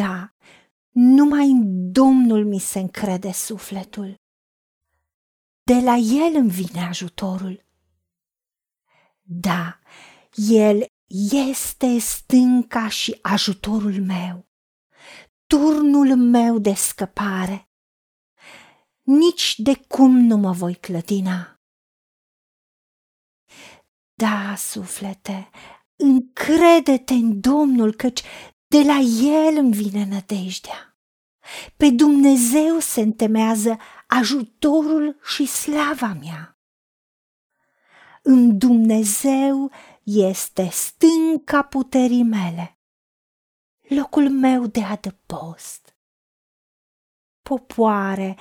Da, numai în Domnul mi se încrede sufletul. De la El îmi vine ajutorul. Da, El este stânca și ajutorul meu, turnul meu de scăpare. Nici de cum nu mă voi clătina. Da, suflete, încrede-te în Domnul, căci de la El îmi vine nădejdea. Pe Dumnezeu se întemează ajutorul și slava mea. În Dumnezeu este stânca puterii mele, locul meu de adăpost. Popoare,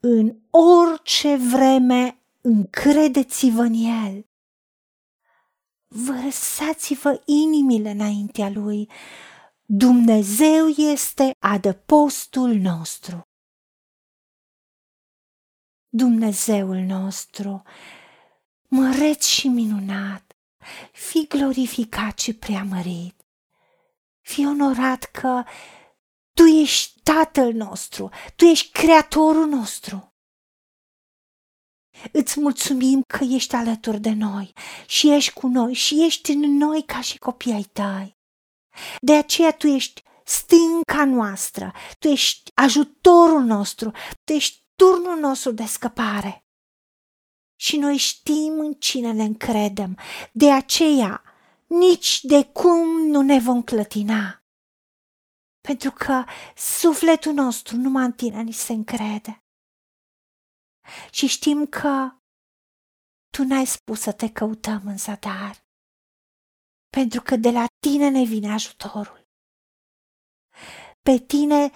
în orice vreme încredeți-vă în El. Vărsați-vă inimile înaintea Lui. Dumnezeu este adăpostul nostru. Dumnezeul nostru, măreț și minunat, fi glorificat și preamărit. Fi onorat că Tu ești Tatăl nostru, Tu ești Creatorul nostru. Îți mulțumim că ești alături de noi și ești cu noi și ești în noi ca și copii ai tăi. De aceea tu ești stânca noastră, tu ești ajutorul nostru, tu ești turnul nostru de scăpare. Și noi știm în cine ne încredem, de aceea nici de cum nu ne vom clătina. Pentru că sufletul nostru numai în tine ni se încrede și știm că tu n-ai spus să te căutăm în zadar, pentru că de la tine ne vine ajutorul. Pe tine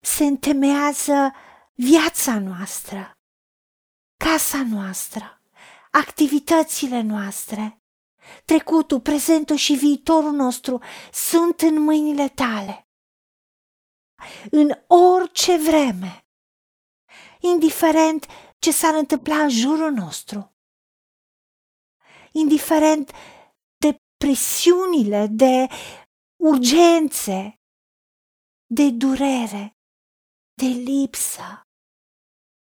se întemeiază viața noastră, casa noastră, activitățile noastre, trecutul, prezentul și viitorul nostru sunt în mâinile tale. În orice vreme, indiferent ce s-ar întâmpla în jurul nostru, indiferent de presiunile, de urgențe, de durere, de lipsă,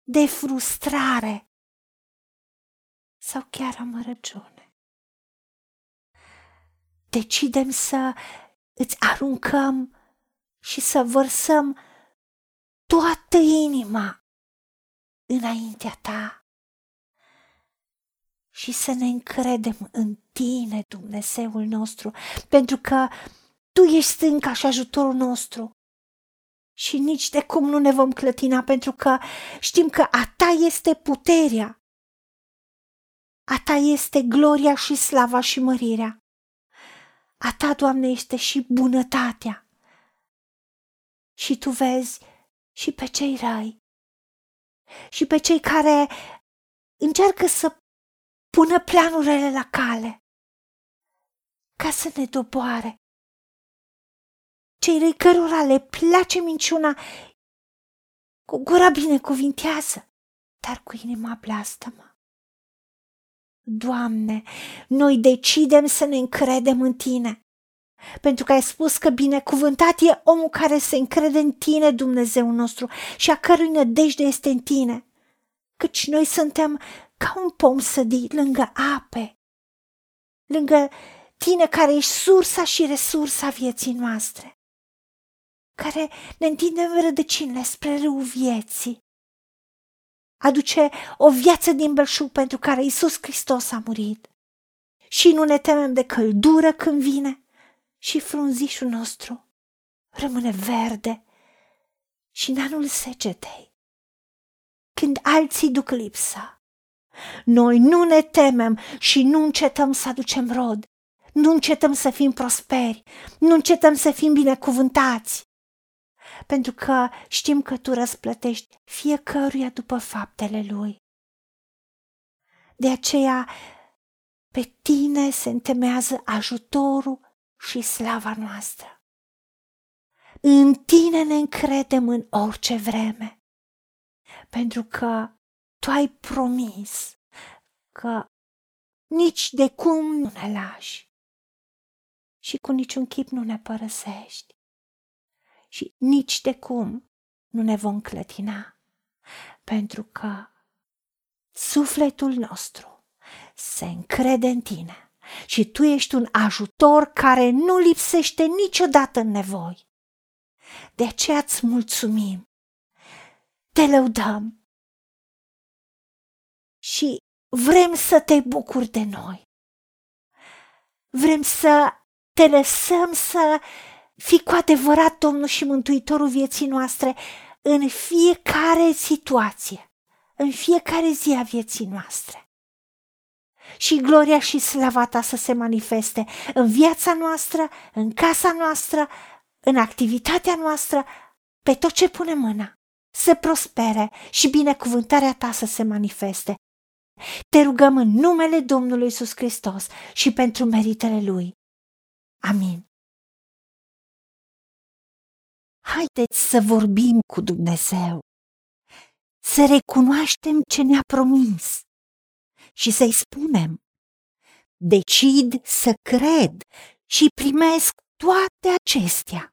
de frustrare sau chiar amărăciune. Decidem să îți aruncăm și să vărsăm toată inima înaintea ta și să ne încredem în tine, Dumnezeul nostru, pentru că tu ești stânca și ajutorul nostru. Și nici de cum nu ne vom clătina, pentru că știm că a ta este puterea, a ta este gloria și slava și mărirea. A ta, Doamne, este și bunătatea. Și tu vezi și pe cei răi și pe cei care încearcă să pună planurile la cale ca să ne doboare. Cei răi cărora le place minciuna, cu gura binecuvintează, dar cu inima blastămă. Doamne, noi decidem să ne încredem în Tine pentru că ai spus că binecuvântat e omul care se încrede în tine, Dumnezeu nostru, și a cărui nădejde este în tine. Căci noi suntem ca un pom sădit lângă ape, lângă tine care ești sursa și resursa vieții noastre, care ne întindem rădăcinile spre râul vieții. Aduce o viață din belșug pentru care Isus Hristos a murit. Și nu ne temem de căldură când vine, și frunzișul nostru rămâne verde și în anul secetei, când alții duc lipsa. Noi nu ne temem și nu încetăm să aducem rod, nu încetăm să fim prosperi, nu încetăm să fim binecuvântați, pentru că știm că tu răsplătești fiecăruia după faptele lui. De aceea, pe tine se întemeiază ajutorul și slava noastră. În tine ne încredem în orice vreme, pentru că tu ai promis că nici de cum nu ne lași și cu niciun chip nu ne părăsești. și nici de cum nu ne vom clătina, pentru că sufletul nostru se încrede în tine și tu ești un ajutor care nu lipsește niciodată în nevoi. De aceea îți mulțumim, te lăudăm și vrem să te bucuri de noi. Vrem să te lăsăm să fii cu adevărat Domnul și Mântuitorul vieții noastre în fiecare situație, în fiecare zi a vieții noastre. Și gloria și slava ta să se manifeste în viața noastră, în casa noastră, în activitatea noastră, pe tot ce pune mâna, să prospere și binecuvântarea ta să se manifeste. Te rugăm în numele Domnului Iisus Hristos și pentru meritele Lui. Amin. Haideți să vorbim cu Dumnezeu, să recunoaștem ce ne-a promis și să-i spunem. Decid să cred și primesc toate acestea.